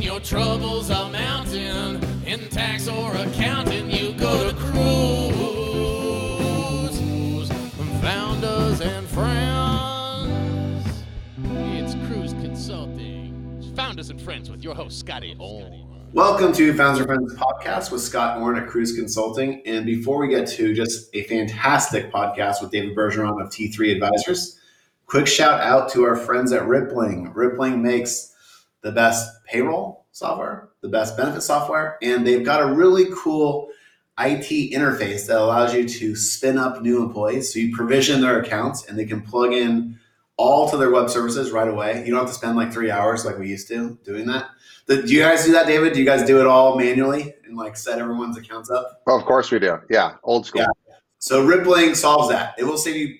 When your troubles are mounting in tax or accounting, you go to Kruze. Founders and friends. It's Kruze Consulting. Founders and friends with your host, Scotty Orn. Welcome to Founders and Friends podcast with Scott Orn at Kruze Consulting. And before we get to just a fantastic podcast with David Bergeron of T3 Advisors, quick shout out to our friends at Rippling. Rippling makes the best payroll software, the best benefit software, and they've got a really cool IT interface that allows you to spin up new employees. So you provision their accounts and they can plug in all to their web services right away. You don't have to spend like three hours like we used to doing that. Do you guys do that, David? Do you guys do it all manually and like set everyone's accounts up? Oh, of course we do. Yeah, old school. Yeah. So Rippling solves that. It will save you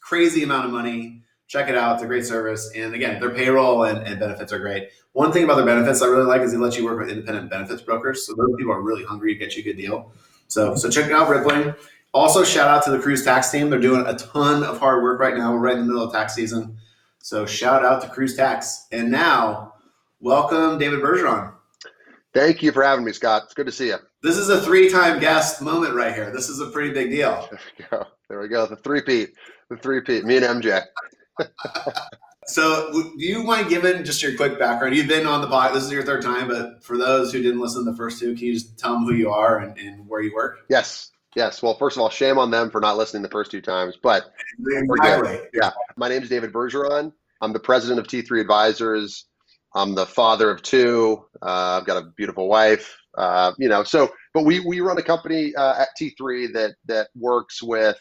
crazy amount of money. Check it out. It's a great service. And again, their payroll and, and benefits are great. One thing about their benefits I really like is they let you work with independent benefits brokers. So those people are really hungry to get you a good deal. So so check it out Rippling. Also, shout out to the Kruze Tax team. They're doing a ton of hard work right now. We're right in the middle of tax season. So shout out to Kruze Tax. And now, welcome David Bergeron. Thank you for having me, Scott. It's good to see you. This is a three-time guest moment right here. This is a pretty big deal. There we go. There we go. The three-peat. The three-peat. Me and MJ. So, do you mind giving just your quick background? You've been on the pod. This is your third time, but for those who didn't listen to the first two, can you just tell them who you are and, and where you work? Yes. Yes. Well, first of all, shame on them for not listening the first two times, but yeah. My name is David Bergeron. I'm the president of T3 Advisors. I'm the father of two. Uh, I've got a beautiful wife. Uh, you know, so but we we run a company uh, at T3 that that works with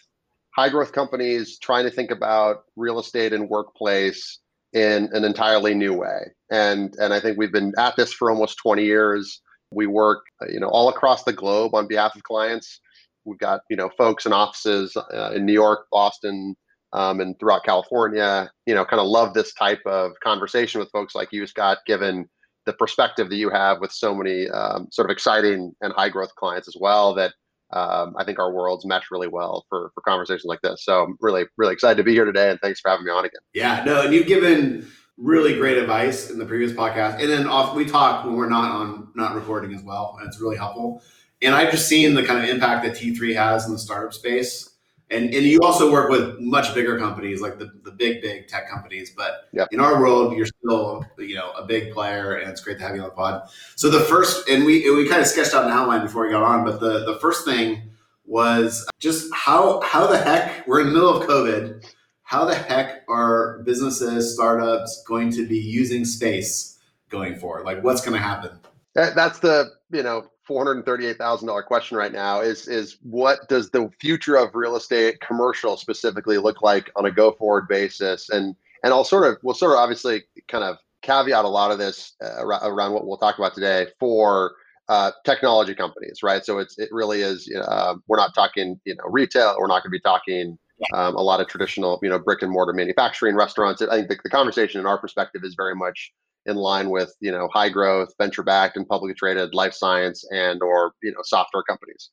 high growth companies trying to think about real estate and workplace in an entirely new way. And and I think we've been at this for almost 20 years. We work, you know, all across the globe on behalf of clients. We've got you know folks in offices uh, in New York, Boston, um, and throughout California. You know, kind of love this type of conversation with folks like you, Scott, given the perspective that you have with so many um, sort of exciting and high growth clients as well. That um, I think our worlds mesh really well for for conversations like this. So I'm really really excited to be here today, and thanks for having me on again. Yeah, no, and you've given really great advice in the previous podcast, and then off we talk when we're not on not recording as well, and it's really helpful. And I've just seen the kind of impact that T3 has in the startup space. And, and you also work with much bigger companies like the, the big, big tech companies. But yep. in our world, you're still, you know, a big player and it's great to have you on the pod. So the first, and we, we kind of sketched out an outline before we got on, but the, the first thing was just how, how the heck we're in the middle of COVID. How the heck are businesses, startups going to be using space going forward? Like what's going to happen? That, that's the, you know, $438,000 question right now is is what does the future of real estate commercial specifically look like on a go forward basis? And and I'll sort of we'll sort of obviously kind of caveat a lot of this uh, around what we'll talk about today for uh, technology companies right? So it's it really is you know, uh, we're not talking you know retail we're not going to be talking um, a lot of traditional you know brick and mortar manufacturing restaurants. I think the, the conversation in our perspective is very much in line with you know high growth venture backed and publicly traded life science and or you know software companies.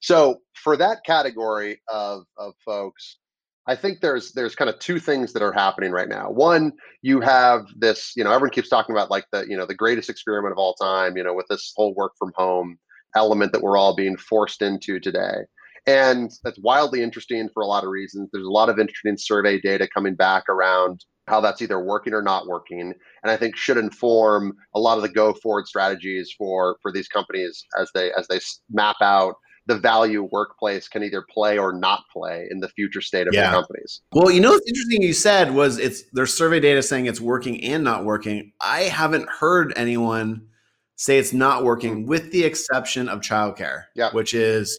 So for that category of of folks i think there's there's kind of two things that are happening right now. One you have this you know everyone keeps talking about like the you know the greatest experiment of all time you know with this whole work from home element that we're all being forced into today. And that's wildly interesting for a lot of reasons. There's a lot of interesting survey data coming back around how that's either working or not working and i think should inform a lot of the go forward strategies for for these companies as they as they map out the value workplace can either play or not play in the future state of yeah. the companies. Well, you know what's interesting you said was it's there's survey data saying it's working and not working. I haven't heard anyone say it's not working with the exception of childcare, yeah. which is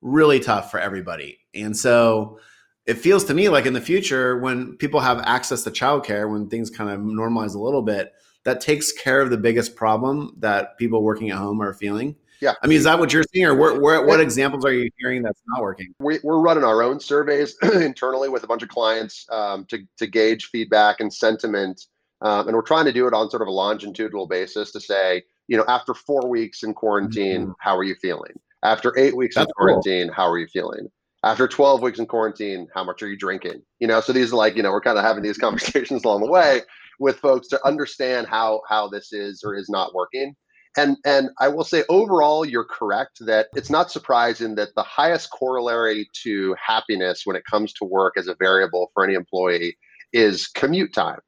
really tough for everybody. And so it feels to me like in the future when people have access to childcare when things kind of normalize a little bit that takes care of the biggest problem that people working at home are feeling. Yeah. I mean is that what you're seeing or where, where, what examples are you hearing that's not working? We, are running our own surveys internally with a bunch of clients um, to, to gauge feedback and sentiment um, and we're trying to do it on sort of a longitudinal basis to say you know after four weeks in quarantine mm-hmm. how are you feeling? After eight weeks that's in quarantine cool. how are you feeling after 12 weeks in quarantine, how much are you drinking? You know, so these are like, you know, we're kind of having these conversations along the way. with folks to understand how how this is or is not working. And and I will say overall, you're correct that it's not surprising that the highest corollary to happiness when it comes to work as a variable for any employee is commute time.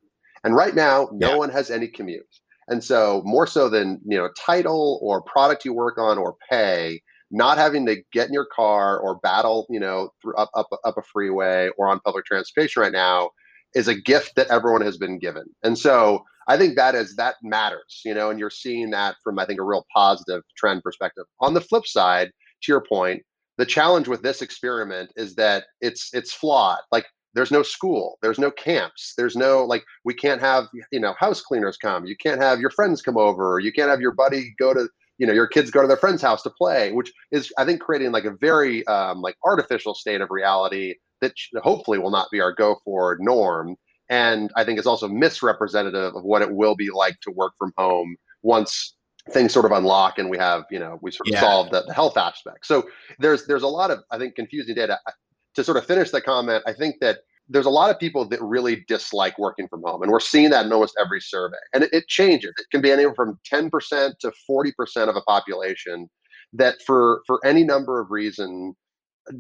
And right now, no yeah. one has any commute. And so more so than you know title or product you work on or pay, not having to get in your car or battle, you know, through up up up a freeway or on public transportation right now is a gift that everyone has been given. And so I think that is that matters, you know, and you're seeing that from I think a real positive trend perspective. On the flip side, to your point, the challenge with this experiment is that it's it's flawed. Like there's no school, there's no camps, there's no like we can't have, you know, house cleaners come, you can't have your friends come over, you can't have your buddy go to you know your kids go to their friend's house to play which is i think creating like a very um, like artificial state of reality that hopefully will not be our go forward norm. And i think is also misrepresentative of what it will be like to work from home once things sort of unlock and we have you know we sort of yeah. solve the, the health aspect. So there's there's a lot of i think confusing data. To sort of finish the comment i think that there's a lot of people that really dislike working from home and we're seeing that in almost every survey and it, it changes. It can be anywhere from 10% to 40% of a population that for for any number of reasons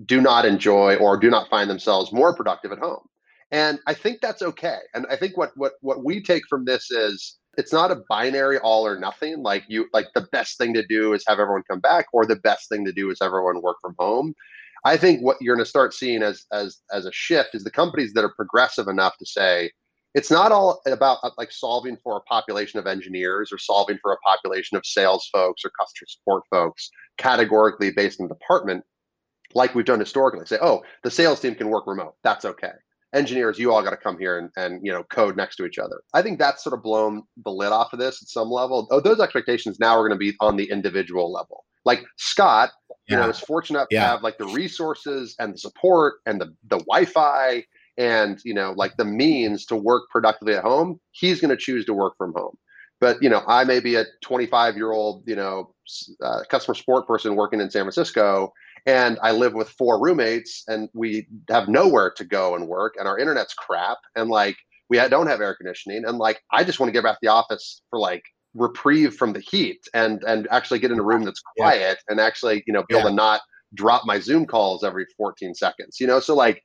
do not enjoy or do not find themselves more productive at home. And i think that's okay. And i think what what what we take from this is it's not a binary all or nothing like you like the best thing to do is have everyone come back or the best thing to do is everyone work from home I think what you're going to start seeing as as as a shift is the companies that are progressive enough to say it's not all about uh, like solving for a population of engineers or solving for a population of sales folks or customer support folks categorically based in the department like we've done historically. Say oh the sales team can work remote. That's okay. Engineers you all got to come here and, and you know code next to each other. I think that's sort of blown the lid off of this at some level oh, those expectations now are going to be on the individual level like scott you know is fortunate yeah. to have like the resources and the support and the the wi-fi and you know like the means to work productively at home he's going to choose to work from home but you know i may be a 25 year old you know uh, customer support person working in san francisco and i live with four roommates and we have nowhere to go and work and our internet's crap and like we don't have air conditioning and like i just want to get back to the office for like reprieve from the heat and and actually get in a room that's quiet yeah. and actually you know be yeah. able to not drop my zoom calls every 14 seconds you know so like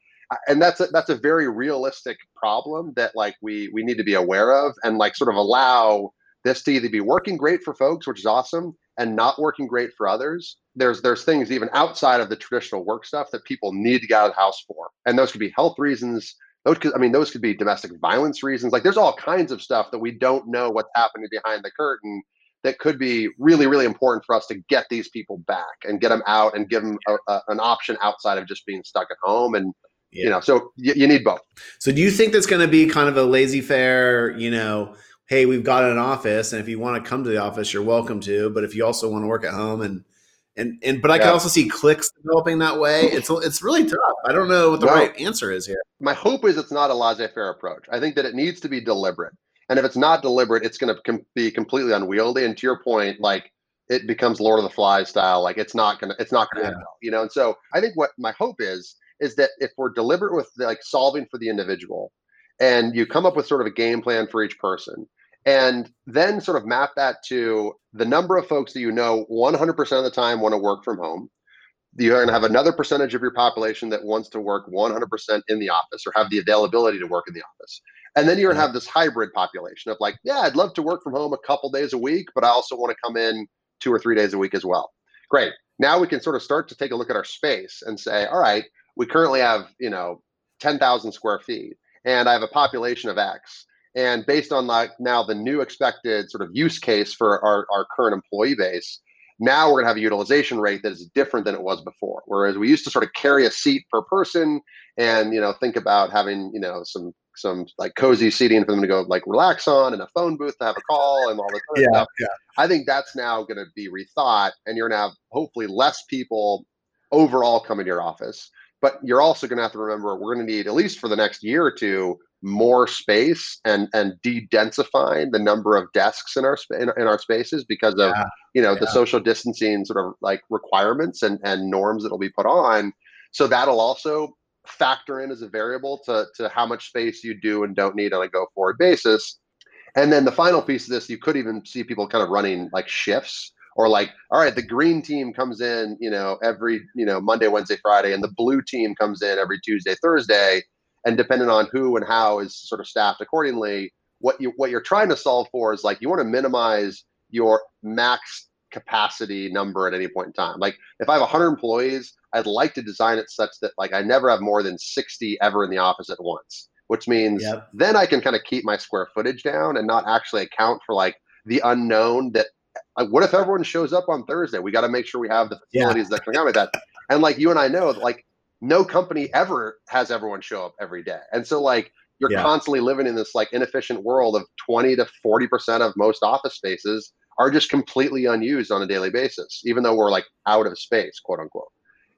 and that's a, that's a very realistic problem that like we we need to be aware of and like sort of allow this to either be working great for folks which is awesome and not working great for others there's there's things even outside of the traditional work stuff that people need to get out of the house for and those could be health reasons those could, I mean, those could be domestic violence reasons. Like, there's all kinds of stuff that we don't know what's happening behind the curtain that could be really, really important for us to get these people back and get them out and give them a, a, an option outside of just being stuck at home. And yeah. you know, so y- you need both. So, do you think that's going to be kind of a laissez-faire? You know, hey, we've got an office, and if you want to come to the office, you're welcome to. But if you also want to work at home and and and but I yeah. can also see cliques developing that way. It's it's really tough. I don't know what the right answer is here. My hope is it's not a laissez-faire approach. I think that it needs to be deliberate, and if it's not deliberate, it's going to com- be completely unwieldy. And to your point, like it becomes Lord of the Flies style. Like it's not gonna it's not gonna yeah. well, you know. And so I think what my hope is is that if we're deliberate with like solving for the individual, and you come up with sort of a game plan for each person and then sort of map that to the number of folks that you know 100% of the time want to work from home. You're going to have another percentage of your population that wants to work 100% in the office or have the availability to work in the office. And then you're going to have this hybrid population of like yeah i'd love to work from home a couple days a week but i also want to come in two or three days a week as well. Great. Now we can sort of start to take a look at our space and say all right we currently have you know 10,000 square feet and i have a population of x and based on like now the new expected sort of use case for our, our current employee base, now we're going to have a utilization rate that is different than it was before. Whereas we used to sort of carry a seat per person and, you know, think about having, you know, some some like cozy seating for them to go like relax on and a phone booth to have a call and all this yeah, stuff. Yeah. I think that's now going to be rethought and you're going to have hopefully less people overall coming to your office. But you're also going to have to remember we're going to need at least for the next year or two more space and and de-densifying the number of desks in our in, in our spaces because of yeah, you know yeah. the social distancing sort of like requirements and and norms that will be put on so that'll also factor in as a variable to to how much space you do and don't need on a go forward basis And then the final piece of this, you could even see people kind of running like shifts or like, all right, the green team comes in, you know, every, you know, Monday, Wednesday, Friday, and the blue team comes in every Tuesday, Thursday. And depending on who and how is sort of staffed accordingly, what you what you're trying to solve for is like you want to minimize your max capacity number at any point in time. Like if I have 100 employees, I'd like to design it such that like I never have more than 60 ever in the office at once, which means yep. then I can kind of keep my square footage down and not actually account for like the unknown that like, what if everyone shows up on Thursday? We got to make sure we have the facilities yeah. that can accommodate that. And like you and I know, like no company ever has everyone show up every day. And so like you're yeah. constantly living in this like inefficient world of 20 to 40% of most office spaces are just completely unused on a daily basis, even though we're like out of space, quote unquote.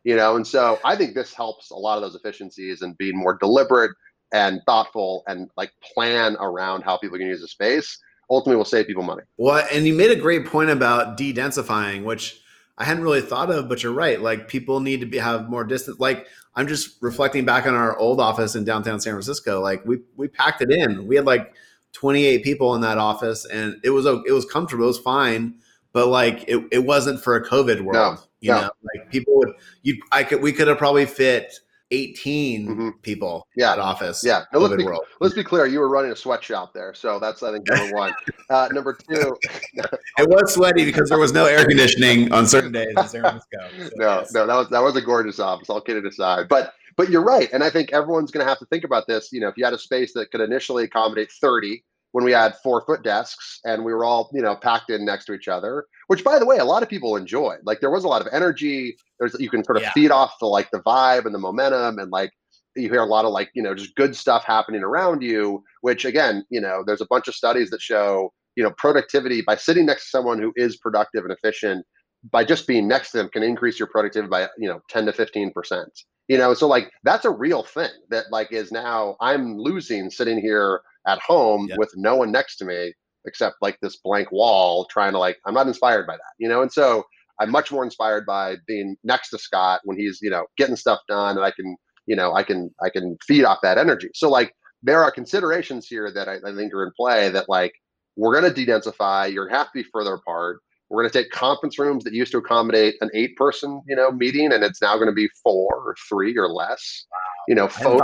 You know, and so I think this helps a lot of those efficiencies and being more deliberate and thoughtful and like plan around how people can use the space ultimately will save people money. Well, and you made a great point about de-densifying, which I hadn't really thought of, but you're right. Like people need to be have more distance. Like I'm just reflecting back on our old office in downtown San Francisco. Like we we packed it in. We had like 28 people in that office, and it was it was comfortable. It was fine, but like it, it wasn't for a COVID world. No, you no. know, like people would you I could we could have probably fit 18 mm-hmm. people yeah. at office. Yeah. Now, let's, be, let's be clear. You were running a sweatshop there. So that's, I think, number one. Uh, number two. it was sweaty because there was no air conditioning on certain days in San Francisco. So no, yes. no, that was, that was a gorgeous office. All kidding aside. But, but you're right. And I think everyone's going to have to think about this. You know, if you had a space that could initially accommodate 30, when we had four foot desks and we were all you know packed in next to each other which by the way a lot of people enjoyed. Like there was a lot of energy. There's you can sort of yeah. feed off the like the vibe and the momentum and like you hear a lot of like you know just good stuff happening around you which again you know there's a bunch of studies that show you know productivity by sitting next to someone who is productive and efficient by just being next to them can increase your productivity by you know 10 to 15 percent. You know so like that's a real thing that like is now i'm losing sitting here at home yep. with no one next to me except like this blank wall trying to like i'm not inspired by that you know and so i'm much more inspired by being next to scott when he's you know getting stuff done and i can you know i can i can feed off that energy so like there are considerations here that i, I think are in play that like we're going to de-densify you're going to have to be further apart we're going to take conference rooms that used to accommodate an eight person you know meeting and it's now going to be four or three or less wow. you know phone,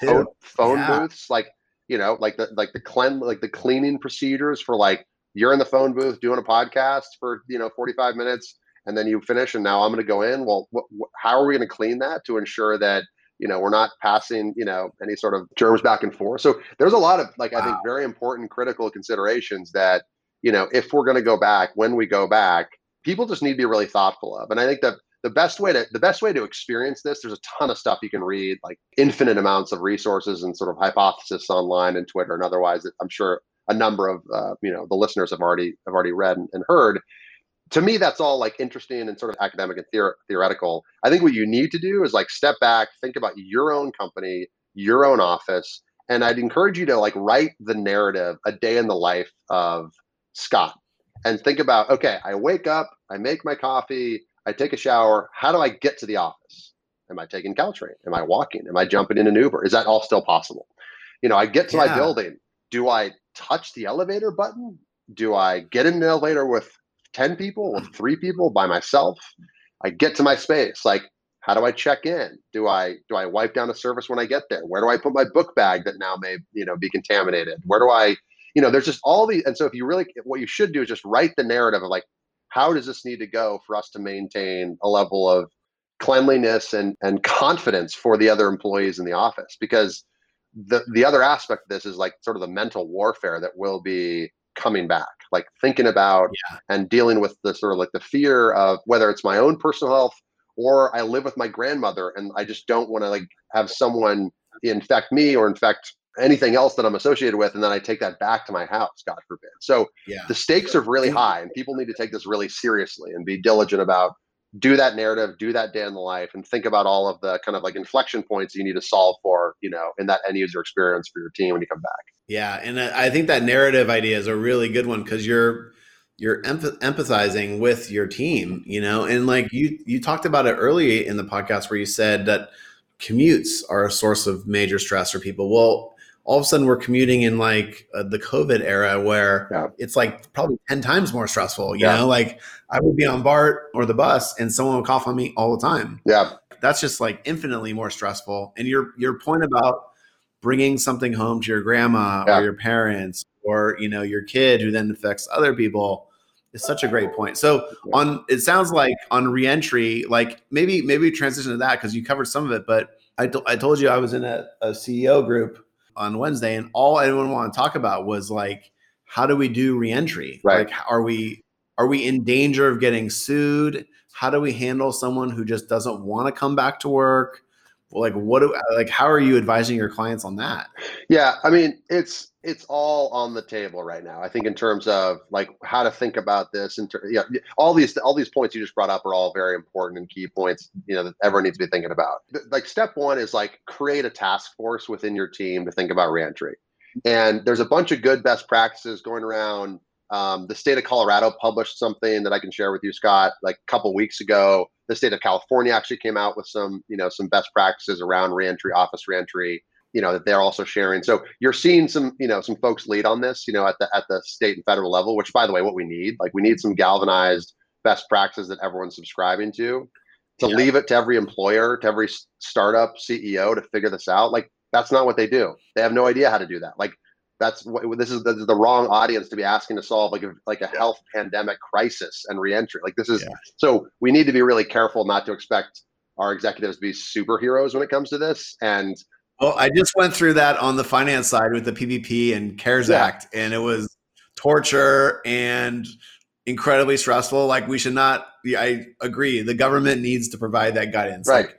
phone, phone yeah. booths like you know, like the like the clean like the cleaning procedures for like you're in the phone booth doing a podcast for you know 45 minutes and then you finish and now I'm going to go in. Well, wh- wh- how are we going to clean that to ensure that you know we're not passing you know any sort of germs back and forth? So there's a lot of like wow. I think very important critical considerations that you know if we're going to go back when we go back, people just need to be really thoughtful of. And I think that the best way to the best way to experience this there's a ton of stuff you can read like infinite amounts of resources and sort of hypothesis online and twitter and otherwise i'm sure a number of uh, you know the listeners have already have already read and, and, heard. To me that's all like interesting and sort of academic and theor- theoretical. I think what you need to do is like step back think about your own company your own office and i'd encourage you to like write the narrative a day in the life of scott and think about okay i wake up i make my coffee I take a shower. How do I get to the office? Am I taking Caltrain? Am I walking? Am I jumping in an Uber? Is that all still possible? You know, I get to yeah. my building. Do I touch the elevator button? Do I get in an elevator with 10 people, with three people, by myself? I get to my space. Like, how do I check in? Do I do I wipe down a service when I get there? Where do I put my book bag that now may, you know, be contaminated? Where do I, you know, there's just all these and so if you really what you should do is just write the narrative of like how does this need to go for us to maintain a level of cleanliness and, and confidence for the other employees in the office? Because the, the other aspect of this is like sort of the mental warfare that will be coming back, like thinking about yeah. and dealing with the sort of like the fear of whether it's my own personal health or I live with my grandmother and I just don't want to like have someone infect me or infect anything else that I'm associated with, and then I take that back to my house, God forbid. So yeah. the stakes are really high, and people need to take this really seriously and be diligent about do that narrative, do that day in the life, and think about all of the kind of like inflection points you need to solve for, you know, in that end user experience for your team when you come back. Yeah, and I think that narrative idea is a really good one because you're you're empathizing with your team, you know, and like you you talked about it early in the podcast where you said that commutes are a source of major stress for people. Well, all of a sudden we're commuting in like uh, the COVID era where Yeah. it's like probably 10 times more stressful. You Yeah. know, like I would be on BART or the bus and someone would cough on me all the time. Yeah. That's just like infinitely more stressful. And your your point about bringing something home to your grandma Yeah. or your parents or you know your kid who then affects other people is such a great point. So on it sounds like on reentry, like maybe maybe transition to that because you covered some of it, but I, I told you I was in a, a CEO group on Wednesday, and all anyone wanted to talk about was like, how do we do reentry? Right. Like, are we are we in danger of getting sued? How do we handle someone who just doesn't want to come back to work? Like, what do like? How are you advising your clients on that? Yeah, I mean, it's it's all on the table right now. I think in terms of like how to think about this, and ter- yeah, all these all these points you just brought up are all very important and key points. You know that everyone needs to be thinking about. Like step one is like create a task force within your team to think about reentry, and there's a bunch of good best practices going around. Um, the state of Colorado published something that I can share with you, Scott, like a couple weeks ago. The state of California actually came out with some, you know, some best practices around reentry, office reentry you know that they're also sharing so you're seeing some you know some folks lead on this you know at the at the state and federal level which by the way what we need like we need some galvanized best practices that everyone's subscribing to to Yeah. leave it to every employer to every startup ceo to figure this out like that's not what they do they have no idea how to do that like that's what this is the, the wrong audience to be asking to solve like a like a health pandemic crisis and reentry like this is Yeah. so we need to be really careful not to expect our executives to be superheroes when it comes to this and Well, I just went through that on the finance side with the PPP and CARES Yeah. Act, and it was torture and incredibly stressful. Like we should not. I agree. The government needs to provide that guidance. Right. Like,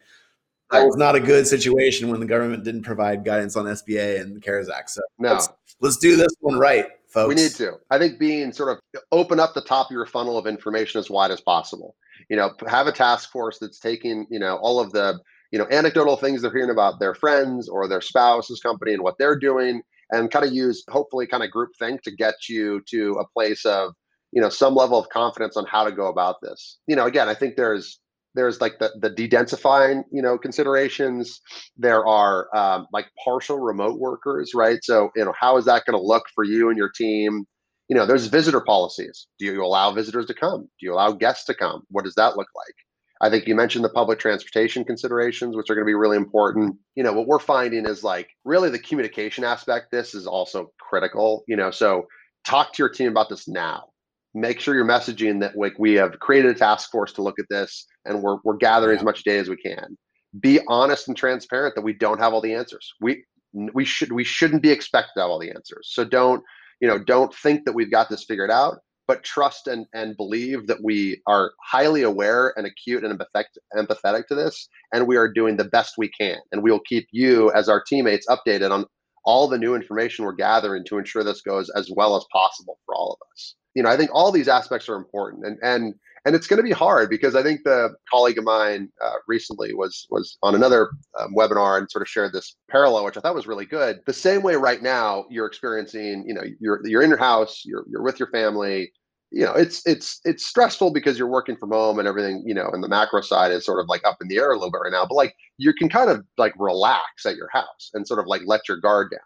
that was not a good situation when the government didn't provide guidance on SBA and the CARES Act. So no let's, let's do this one right, folks. We need to. I think being sort of open up the top of your funnel of information as wide as possible. You know, have a task force that's taking, you know, all of the, you know, anecdotal things they're hearing about their friends or their spouse's company and what they're doing and kind of use hopefully kind of group think to get you to a place of, you know, some level of confidence on how to go about this. You know, again, I think there's there's like the the dedensifying you know considerations. There are um, like partial remote workers right? So you know how is that going to look for you and your team? You know there's visitor policies. Do you allow visitors to come? Do you allow guests to come? What does that look like? I think you mentioned the public transportation considerations which are going to be really important. You know what we're finding is like really the communication aspect this is also critical you know? So talk to your team about this now make sure you're messaging that like we have created a task force to look at this and we're, we're gathering as much data as we can. Be honest and transparent that we don't have all the answers. We we should we shouldn't be expected to have all the answers. So don't you know don't think that we've got this figured out but trust and and believe that we are highly aware and acute and empathetic empathetic to this and we are doing the best we can. And we will keep you as our teammates updated on all the new information we're gathering to ensure this goes as well as possible for all of us you know i think all these aspects are important and and and it's going to be hard because I think the colleague of mine uh, recently was was on another um, webinar and sort of shared this parallel, which I thought was really good. The same way right now you're experiencing, you know, you're you're in your house, you're you're with your family. You know, it's it's it's stressful because you're working from home and everything. You know, and the macro side is sort of like up in the air a little bit right now. But like you can kind of like relax at your house and sort of like let your guard down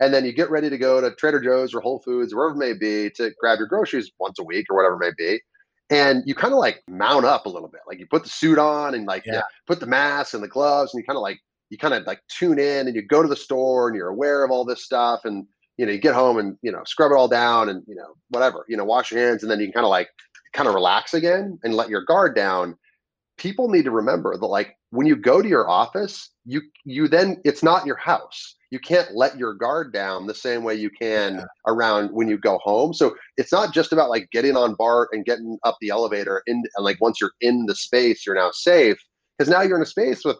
and then you get ready to go to Trader Joe's or Whole Foods, or wherever it may be, to grab your groceries once a week or whatever it may be and you kind of like mount up a little bit. Like you put the suit on and like Yeah. put the mask and the gloves and you kind of like you kind of like tune in and you go to the store and you're aware of all this stuff and you know you get home and you know scrub it all down and you know whatever you know wash your hands and then you can kind of like kind of relax again and let your guard down. People need to remember that like when you go to your office you you then it's not your house you can't let your guard down the same way you can Yeah. around when you go home. So it's not just about like getting on BART and getting up the elevator in and like once you're in the space you're now safe. Because now you're in a space with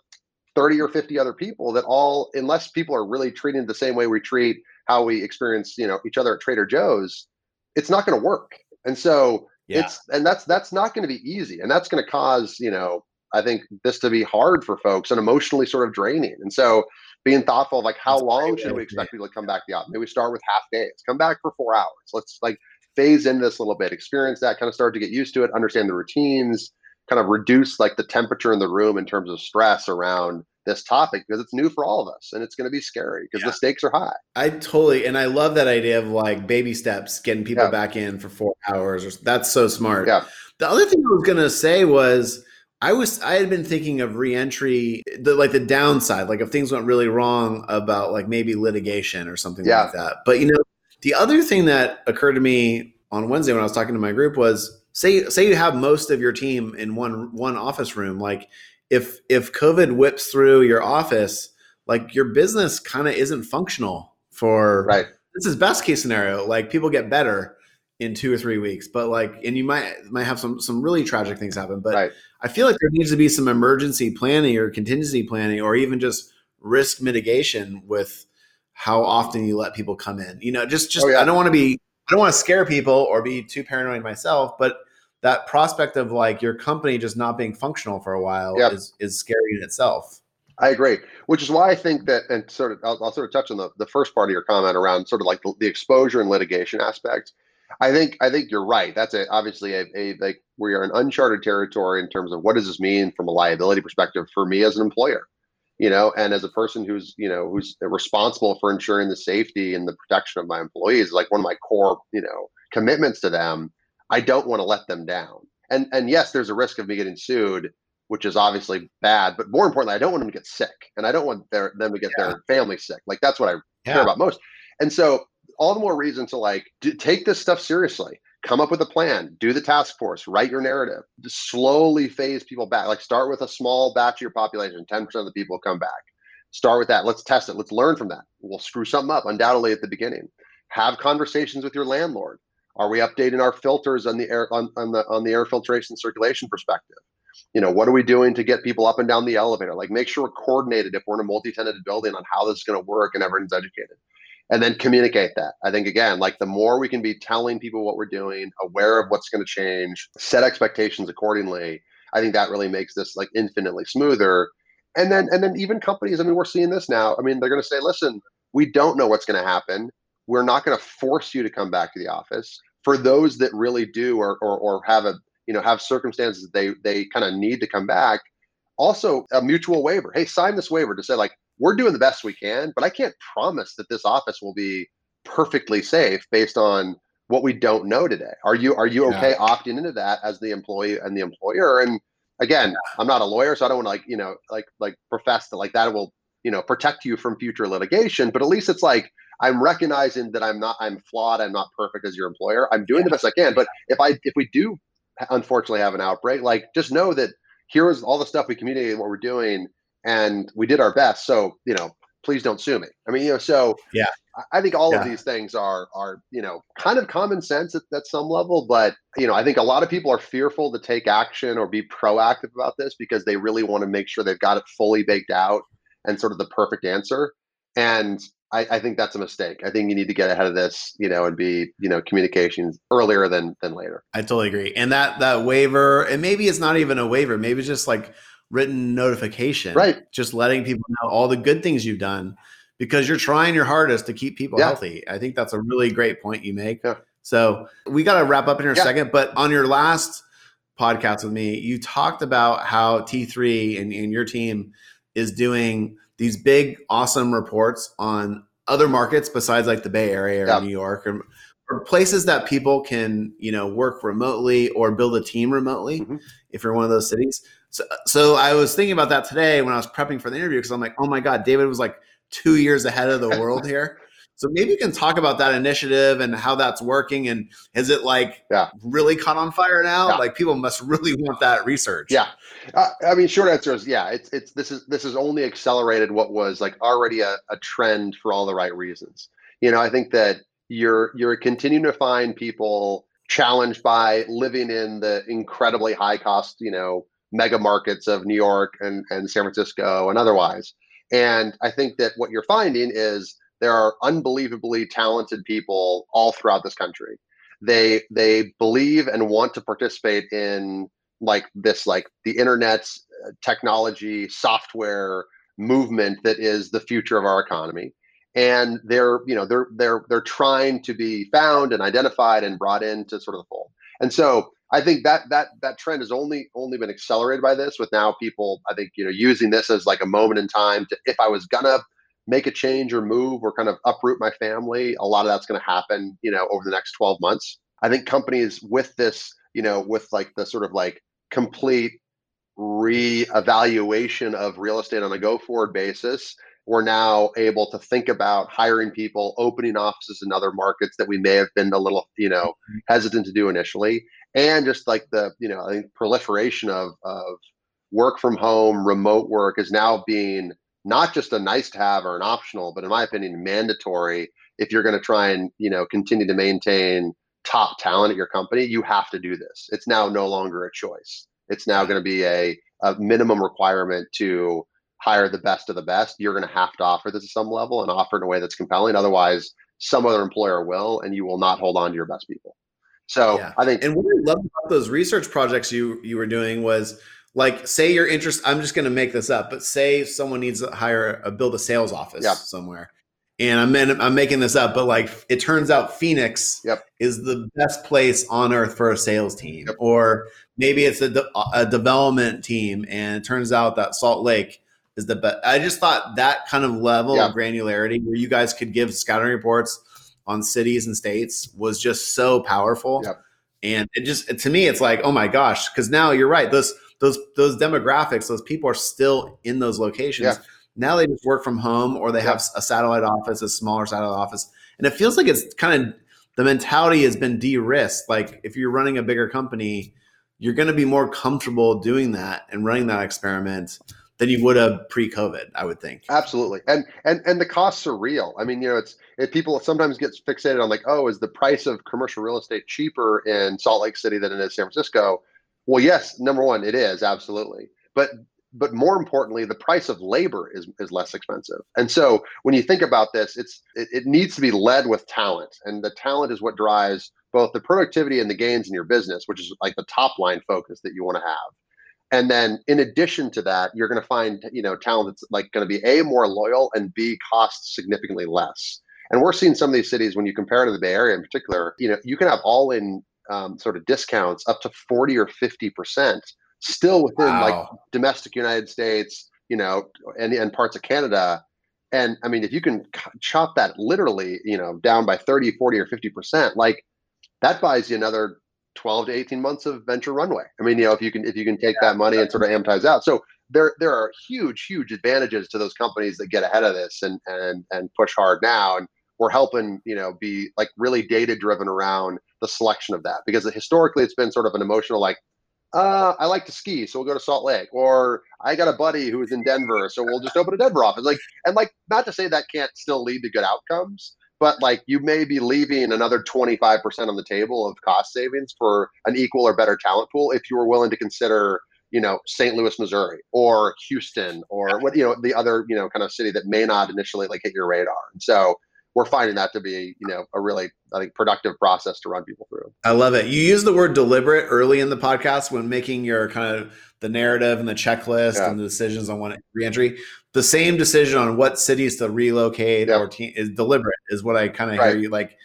30 or 50 other people that all unless people are really treating the same way we treat how we experience you know each other at Trader Joe's it's not going to work. And so Yeah. it's and that's that's not going to be easy. And that's going to cause you know i think this to be hard for folks and emotionally sort of draining. And so being thoughtful of like how That's long should we expect people to come back to the office maybe we start with half days come back for four hours let's like phase into this a little bit experience that kind of start to get used to it understand the routines kind of reduce like the temperature in the room in terms of stress around this topic because it's new for all of us and it's going to be scary because yeah. the stakes are high. I totally and I love that idea of like baby steps, getting people yeah. back in for four hours. Or, that's so smart. Yeah. The other thing I was going to say was I was I had been thinking of reentry, the like the downside, like if things went really wrong about like maybe litigation or something yeah. like that. But you know, the other thing that occurred to me on Wednesday when I was talking to my group was say say you have most of your team in one one office room, like if if COVID whips through your office, like your business kind of isn't functional for right. This is best case scenario. Like people get better in two or three weeks, but like, and you might might have some some really tragic things happen. But right. I feel like there needs to be some emergency planning or contingency planning, or even just risk mitigation with how often you let people come in. You know, just just oh, yeah. I don't want to be I don't want to scare people or be too paranoid myself, but that prospect of like your company just not being functional for a while yep. is is scary in itself. I agree, which is why I think that, and sort of, I'll, I'll sort of touch on the, the first part of your comment around sort of like the, the exposure and litigation aspect. I think I think you're right. That's a, obviously a, a like we are in uncharted territory in terms of what does this mean from a liability perspective for me as an employer, you know, and as a person who's you know who's responsible for ensuring the safety and the protection of my employees, like one of my core you know commitments to them. I don't want to let them down. And and yes, there's a risk of me getting sued, which is obviously bad. But more importantly, I don't want them to get sick, and I don't want their them to get yeah. their family sick. Like that's what I yeah. care about most. And so all the more reason to like do, take this stuff seriously. Come up with a plan. Do the task force. Write your narrative. Just slowly phase people back. Like start with a small batch of your population. 10% of the people come back. Start with that. Let's test it. Let's learn from that. We'll screw something up undoubtedly at the beginning. Have conversations with your landlord. Are we updating our filters on the air on, on the on the air filtration circulation perspective? You know what are we doing to get people up and down the elevator? Like make sure we're coordinated if we're in a multi-tenanted building on how this is going to work and everyone's educated and then communicate that. I think again, like the more we can be telling people what we're doing, aware of what's going to change, set expectations accordingly, I think that really makes this like infinitely smoother. And then and then even companies, I mean, we're seeing this now. I mean, they're going to say, listen, we don't know what's going to happen. We're not going to force you to come back to the office. For those that really do or or, or have a you know have circumstances they they kind of need to come back, also a mutual waiver. Hey, sign this waiver to say like we're doing the best we can, but I can't promise that this office will be perfectly safe based on what we don't know today. Are you are you okay yeah. opting into that as the employee and the employer? And again, I'm not a lawyer, so I don't want to like you know like like profess that like that will you know protect you from future litigation. But at least it's like I'm recognizing that I'm not I'm flawed. I'm not perfect as your employer. I'm doing yeah. the best I can. But if I if we do unfortunately have an outbreak, like just know that here is all the stuff we communicated what we're doing and we did our best. So, you know, please don't sue me. I mean, you know, so yeah, I think all yeah. of these things are are you know kind of common sense at, at some level, but you know, I think a lot of people are fearful to take action or be proactive about this because they really want to make sure they've got it fully baked out and sort of the perfect answer. And I, I, think that's a mistake. I think you need to get ahead of this, you know, and be, you know, communications earlier than than later. I totally agree. And that that waiver, and maybe it's not even a waiver, maybe it's just like written notification. Right. Just letting people know all the good things you've done because you're trying your hardest to keep people yeah. healthy. I think that's a really great point you make. Yeah. So we got to wrap up in a yeah. second. But on your last podcast with me, you talked about how T3 and, and your team is doing these big, awesome reports on other markets besides like the Bay Area or yeah. New York or, or, places that people can, you know, work remotely or build a team remotely mm-hmm. if you're one of those cities. So, so I was thinking about that today when I was prepping for the interview because I'm like, oh my God, David was like two years ahead of the world here. So maybe you can talk about that initiative and how that's working. And is it like yeah. really caught on fire now? Yeah. Like people must really want that research. Yeah, uh, I mean, short answer is yeah. It's it's this is this has only accelerated what was like already a, a trend for all the right reasons. You know, I think that you're you're continuing to find people challenged by living in the incredibly high cost, you know, mega markets of New York and, and San Francisco and otherwise. And I think that what you're finding is there are unbelievably talented people all throughout this country. They they believe and want to participate in like this like the internet's uh, technology software movement that is the future of our economy and they're you know they're they're they're trying to be found and identified and brought into sort of the fold and so I think that that that trend has only only been accelerated by this. With now people, I think you know using this as like a moment in time to if I was gonna make a change or move or kind of uproot my family, a lot of that's going to happen, you know, over the next 12 months. I think companies with this, you know, with like the sort of like complete re-evaluation of real estate on a go forward basis we're now able to think about hiring people opening offices in other markets that we may have been a little you know mm-hmm. hesitant to do initially. And just like the you know i think proliferation of of work from home remote work is now being not just a nice to have or an optional but in my opinion mandatory if you're going to try and you know continue to maintain top talent at your company you have to do this. It's now no longer a choice. It's now going to be a, a minimum requirement to hire the best of the best. You're going to have to offer this at some level and offer in a way that's compelling. Otherwise, some other employer will, and you will not hold on to your best people. So yeah. I think, and what I loved about those research projects you you were doing was like, say you're interested. I'm just going to make this up, but say someone needs to hire a build a sales office yeah. somewhere, and I'm in, I'm making this up, but like it turns out Phoenix yep. is the best place on earth for a sales team, yep. or maybe it's a, de- a development team, and it turns out that Salt Lake is the best. I just thought that kind of level yep. of granularity where you guys could give scouting reports on cities and states was just so powerful, and it just to me it's like oh my gosh, because now you're right those those those demographics, those people are still in those locations. Now they just work from home or they have a satellite office, a smaller satellite office. And it feels like it's kind of the mentality has been de-risked. Like if you're running a bigger company, you're going to be more comfortable doing that and running that experiment than you would have pre-COVID, I would think. Absolutely, and and and the costs are real. I mean, you know, it's it, people sometimes get fixated on like, oh, is the price of commercial real estate cheaper in Salt Lake City than it is San Francisco? Well, yes, number one, it is absolutely, but but more importantly, the price of labor is, is less expensive. And so when you think about this, it's it, it needs to be led with talent. And the talent is what drives both the productivity and the gains in your business, which is like the top line focus that you want to have. And then in addition to that, you're going to find, you know, talent that's like going to be A, more loyal and B, costs significantly less. And we're seeing some of these cities when you compare to the Bay Area in particular, you know, you can have all in um, sort of discounts up to 40 or 50% still within wow. like domestic United States, you know, and, and parts of Canada. And I mean, if you can chop that literally, you know, down by 30, 40, or 50%, like that buys you another 12 to 18 months of venture runway. I mean, you know, if you can, if you can take yeah, that money and sort of amortize out. So there, there are huge, huge advantages to those companies that get ahead of this and, and, and push hard now. And we're helping, you know, be like really data driven around the selection of that because historically it's been sort of an emotional, like, uh, I like to ski, so we'll go to Salt Lake. Or I got a buddy who's in Denver, so we'll just open a Denver office. Like, and like, not to say that can't still lead to good outcomes, but like, you may be leaving another 25% on the table of cost savings for an equal or better talent pool if you were willing to consider, you know, St. Louis, Missouri, or Houston, or what, you know, the other, you know, kind of city that may not initially like hit your radar. And so, we're finding that to be you know a really I think productive process to run people through. I love it. You use the word deliberate early in the podcast when making your kind of the narrative and the checklist yeah. and the decisions on what reentry. The same decision on what cities to relocate or te- is deliberate is what I kind of right. hear you like.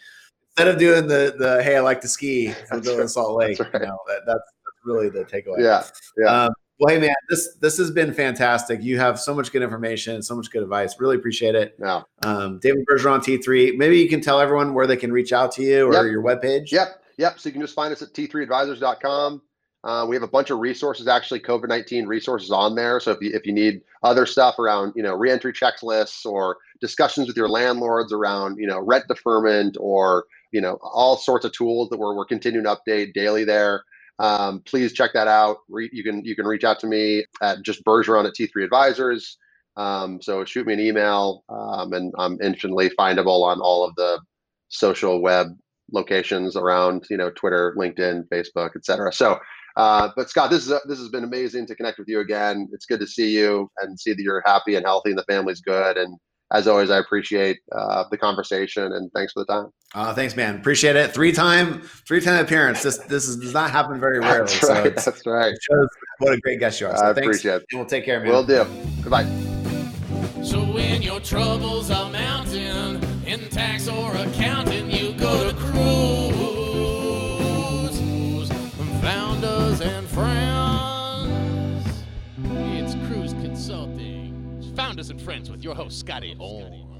Instead of doing the the hey I like to ski from right. Salt Lake, right. you know, that, that's, that's really the takeaway. Yeah, yeah. Um, well, hey man, this this has been fantastic. You have so much good information, so much good advice. Really appreciate it. Yeah. Um, David Bergeron, T3. Maybe you can tell everyone where they can reach out to you or yep. your webpage. Yep. Yep. So you can just find us at t3advisors.com. Uh, we have a bunch of resources, actually COVID nineteen resources on there. So if you if you need other stuff around you know reentry checklists or discussions with your landlords around you know rent deferment or you know all sorts of tools that we're we're continuing to update daily there um, please check that out. Re- you can you can reach out to me at just Bergeron at T3 Advisors. Um, so shoot me an email, um, and I'm instantly findable on all of the social web locations around you know Twitter, LinkedIn, Facebook, etc. So. Uh, but Scott, this is a, this has been amazing to connect with you again. It's good to see you and see that you're happy and healthy and the family's good. And as always, I appreciate uh, the conversation and thanks for the time. Uh, thanks, man. Appreciate it. Three time, three time appearance. This this is, does not happen very rarely. That's right. So that's right. shows what a great guest you are. So I appreciate it. And we'll take care, man. We'll do. Goodbye. So when your troubles are mounting in tax or accounting, you go to Friends with your host, Scotty Orn.